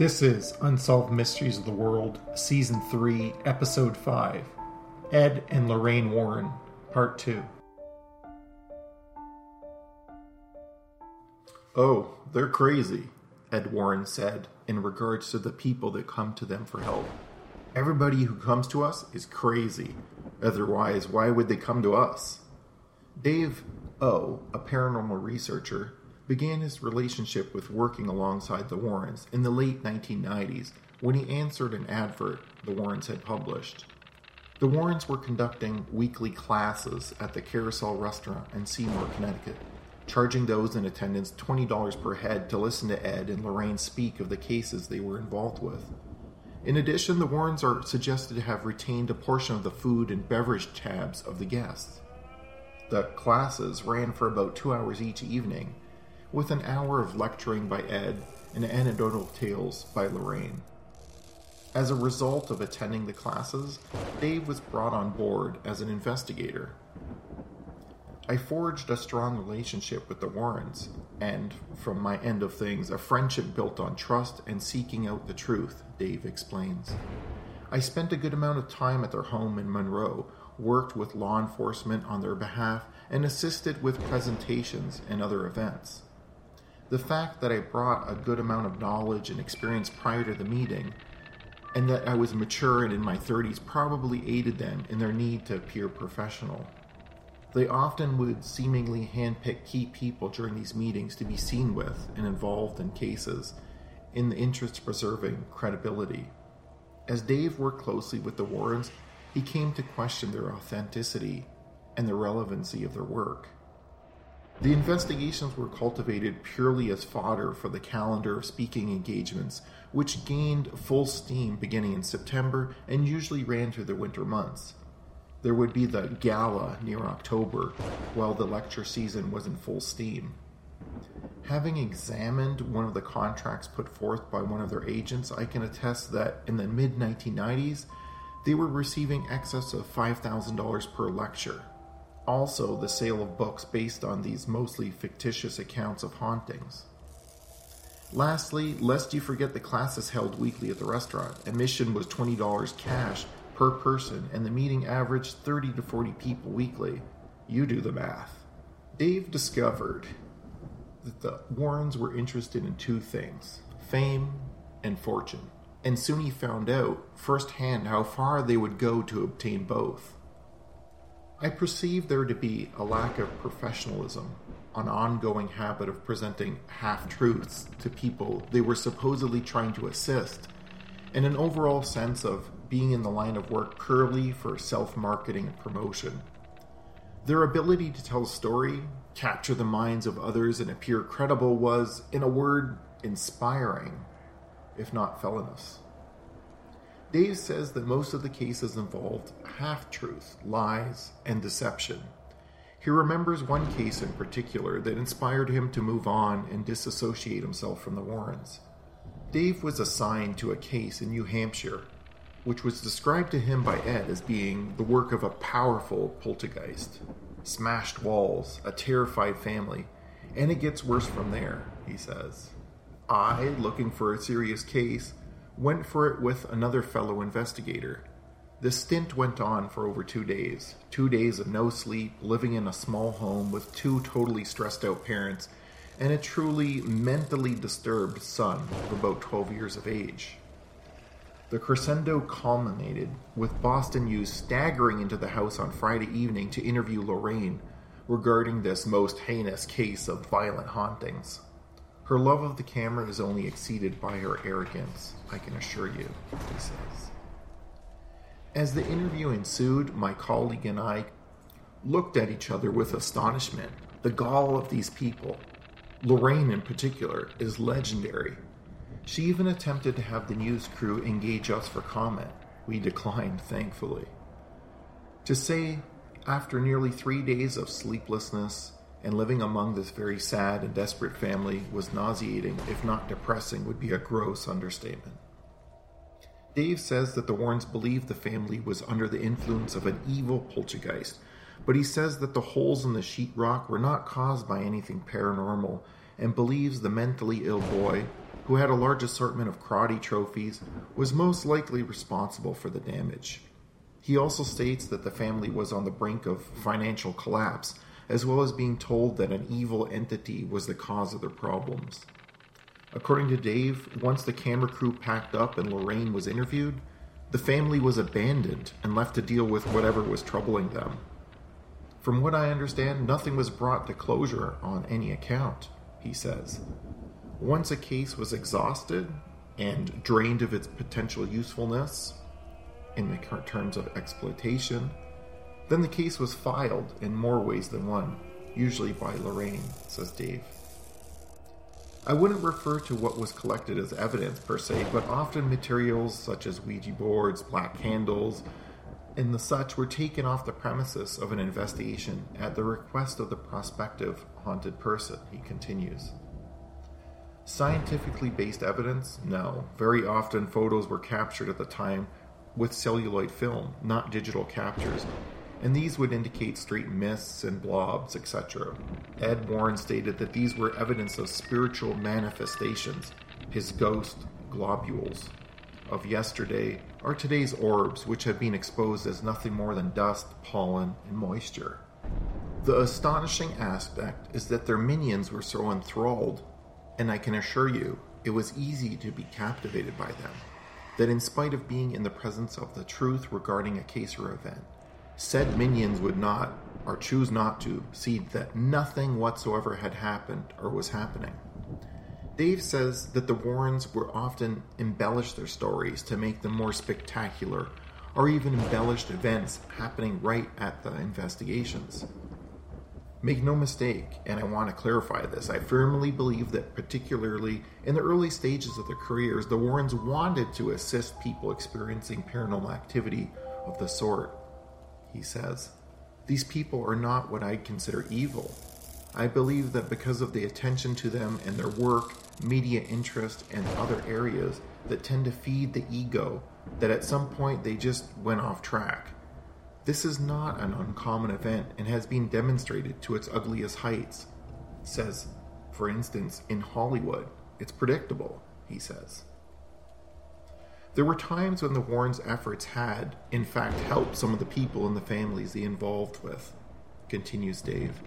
This is Unsolved Mysteries of the World, Season 3, Episode 5 Ed and Lorraine Warren, Part 2. Oh, they're crazy, Ed Warren said in regards to the people that come to them for help. Everybody who comes to us is crazy. Otherwise, why would they come to us? Dave O., a paranormal researcher, began his relationship with working alongside the Warrens in the late 1990s when he answered an advert the Warrens had published. The Warrens were conducting weekly classes at the Carousel Restaurant in Seymour, Connecticut, charging those in attendance $20 per head to listen to Ed and Lorraine speak of the cases they were involved with. In addition, the Warrens are suggested to have retained a portion of the food and beverage tabs of the guests. The classes ran for about two hours each evening, with an hour of lecturing by Ed and anecdotal tales by Lorraine. As a result of attending the classes, Dave was brought on board as an investigator. I forged a strong relationship with the Warrens, and, from my end of things, a friendship built on trust and seeking out the truth, Dave explains. I spent a good amount of time at their home in Monroe, worked with law enforcement on their behalf, and assisted with presentations and other events. The fact that I brought a good amount of knowledge and experience prior to the meeting, and that I was mature and in my 30s, probably aided them in their need to appear professional. They often would seemingly handpick key people during these meetings to be seen with and involved in cases in the interest of preserving credibility. As Dave worked closely with the Warrens, he came to question their authenticity and the relevancy of their work. The investigations were cultivated purely as fodder for the calendar of speaking engagements, which gained full steam beginning in September and usually ran through the winter months. There would be the gala near October, while the lecture season was in full steam. Having examined one of the contracts put forth by one of their agents, I can attest that in the mid 1990s, they were receiving excess of $5,000 per lecture also the sale of books based on these mostly fictitious accounts of hauntings. Lastly, lest you forget the classes held weekly at the restaurant, admission was $20 cash per person, and the meeting averaged 30 to 40 people weekly. You do the math. Dave discovered that the Warrens were interested in two things fame and fortune, and soon he found out firsthand how far they would go to obtain both. I perceive there to be a lack of professionalism, an ongoing habit of presenting half truths to people they were supposedly trying to assist, and an overall sense of being in the line of work purely for self marketing and promotion. Their ability to tell a story, capture the minds of others, and appear credible was, in a word, inspiring, if not felonious. Dave says that most of the cases involved half truth, lies, and deception. He remembers one case in particular that inspired him to move on and disassociate himself from the Warrens. Dave was assigned to a case in New Hampshire, which was described to him by Ed as being the work of a powerful poltergeist. Smashed walls, a terrified family, and it gets worse from there, he says. I, looking for a serious case, went for it with another fellow investigator. The stint went on for over two days. Two days of no sleep, living in a small home with two totally stressed out parents, and a truly mentally disturbed son of about 12 years of age. The crescendo culminated with Boston News staggering into the house on Friday evening to interview Lorraine regarding this most heinous case of violent hauntings. Her love of the camera is only exceeded by her arrogance, I can assure you, he says. As the interview ensued, my colleague and I looked at each other with astonishment. The gall of these people, Lorraine in particular, is legendary. She even attempted to have the news crew engage us for comment. We declined, thankfully. To say, after nearly three days of sleeplessness, and living among this very sad and desperate family was nauseating, if not depressing, would be a gross understatement. Dave says that the Warrens believed the family was under the influence of an evil poltergeist, but he says that the holes in the sheetrock were not caused by anything paranormal and believes the mentally ill boy, who had a large assortment of karate trophies, was most likely responsible for the damage. He also states that the family was on the brink of financial collapse, as well as being told that an evil entity was the cause of their problems. According to Dave, once the camera crew packed up and Lorraine was interviewed, the family was abandoned and left to deal with whatever was troubling them. From what I understand, nothing was brought to closure on any account, he says. Once a case was exhausted and drained of its potential usefulness in the terms of exploitation, then the case was filed in more ways than one, usually by Lorraine, says Dave. I wouldn't refer to what was collected as evidence per se, but often materials such as Ouija boards, black candles, and the such were taken off the premises of an investigation at the request of the prospective haunted person, he continues. Scientifically based evidence? No. Very often photos were captured at the time with celluloid film, not digital captures, and these would indicate straight mists and blobs, etc. Ed Warren stated that these were evidence of spiritual manifestations, his ghost globules of yesterday are today's orbs, which have been exposed as nothing more than dust, pollen, and moisture. The astonishing aspect is that their minions were so enthralled, and I can assure you, it was easy to be captivated by them, that in spite of being in the presence of the truth regarding a case or event, said minions would not, or choose not to, see that nothing whatsoever had happened or was happening. Dave says that the Warrens were often embellish their stories to make them more spectacular, or even embellished events happening right at the investigations. Make no mistake, and I want to clarify this, I firmly believe that, particularly in the early stages of their careers, the Warrens wanted to assist people experiencing paranormal activity of the sort he says. These people are not what I'd consider evil. I believe that because of the attention to them and their work, media interest, and other areas that tend to feed the ego, that at some point they just went off track. This is not an uncommon event and has been demonstrated to its ugliest heights. Says, for instance, in Hollywood, it's predictable, he says. There were times when the Warrens' efforts had, in fact, helped some of the people and the families they involved with, continues Dave.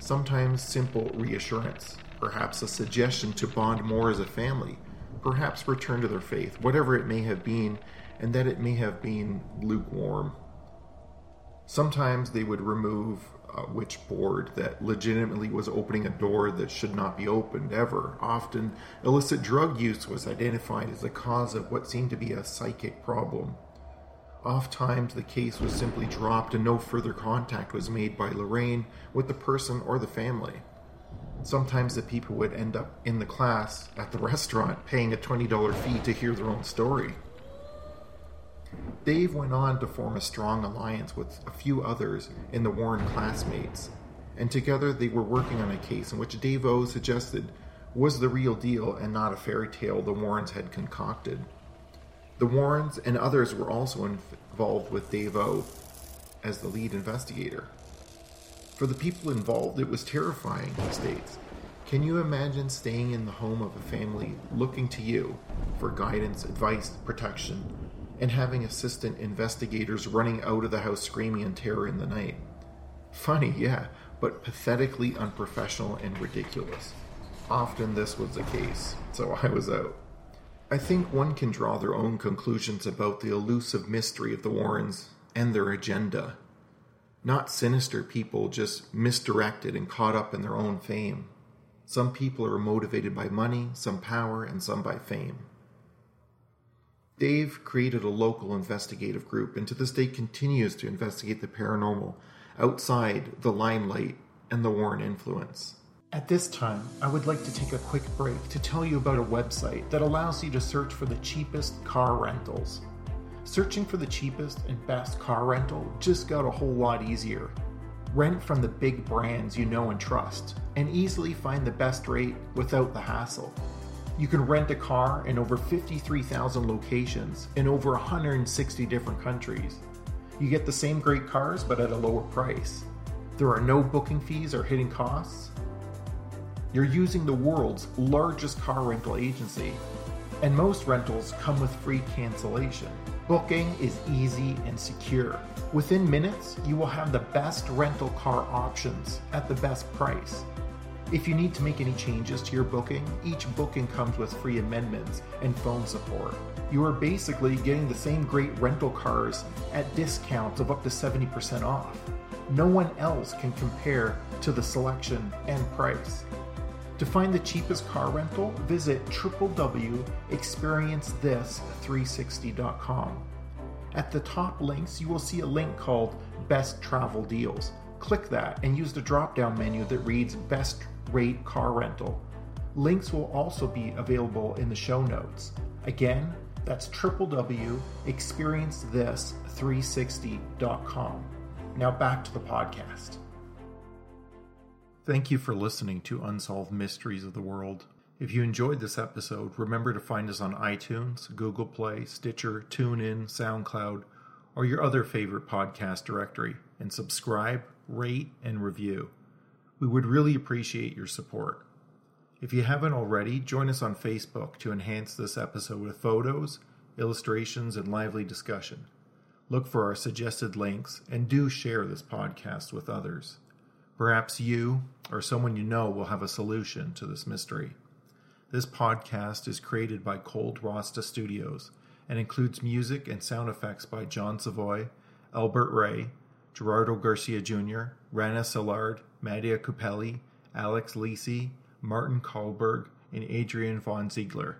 Sometimes simple reassurance, perhaps a suggestion to bond more as a family, perhaps return to their faith, whatever it may have been, and that it may have been lukewarm. Sometimes they would remove uh, witch board that legitimately was opening a door that should not be opened ever. Often, illicit drug use was identified as the cause of what seemed to be a psychic problem. Oft times, the case was simply dropped and no further contact was made by Lorraine with the person or the family. Sometimes the people would end up in the class at the restaurant paying a $20 fee to hear their own story. Dave went on to form a strong alliance with a few others in the Warren classmates, and together they were working on a case in which Dave O suggested was the real deal and not a fairy tale the Warrens had concocted. The Warrens and others were also involved with Dave O as the lead investigator. For the people involved, it was terrifying, he states. Can you imagine staying in the home of a family looking to you for guidance, advice, protection, and having assistant investigators running out of the house screaming in terror in the night. Funny, yeah, but pathetically unprofessional and ridiculous. Often this was the case, so I was out. I think one can draw their own conclusions about the elusive mystery of the Warrens and their agenda. Not sinister people, just misdirected and caught up in their own fame. Some people are motivated by money, some power, and some by fame. Dave created a local investigative group and to this day continues to investigate the paranormal outside the limelight and the Warren influence. At this time, I would like to take a quick break to tell you about a website that allows you to search for the cheapest car rentals. Searching for the cheapest and best car rental just got a whole lot easier. Rent from the big brands you know and trust, and easily find the best rate without the hassle. You can rent a car in over 53,000 locations in over 160 different countries. You get the same great cars but at a lower price. There are no booking fees or hidden costs. You're using the world's largest car rental agency, and most rentals come with free cancellation. Booking is easy and secure. Within minutes, you will have the best rental car options at the best price. If you need to make any changes to your booking, each booking comes with free amendments and phone support. You are basically getting the same great rental cars at discounts of up to 70% off. No one else can compare to the selection and price. To find the cheapest car rental, visit www.experiencethis360.com. At the top links, you will see a link called Best Travel Deals. Click that and use the drop down menu that reads Best Rate Car Rental. Links will also be available in the show notes. Again, that's www.experiencethis360.com. Now back to the podcast. Thank you for listening to Unsolved Mysteries of the World. If you enjoyed this episode, remember to find us on iTunes, Google Play, Stitcher, TuneIn, SoundCloud, or your other favorite podcast directory, and subscribe, rate, and review. We would really appreciate your support. If you haven't already, join us on Facebook to enhance this episode with photos, illustrations, and lively discussion. Look for our suggested links and do share this podcast with others. Perhaps you or someone you know will have a solution to this mystery. This podcast is created by Cold Rasta Studios and includes music and sound effects by John Savoy, Albert Ray, Gerardo Garcia Jr., Rana Szilard, Mattia Cupelli, Alex Lisi, Martin Kahlberg, and Adrian von Ziegler.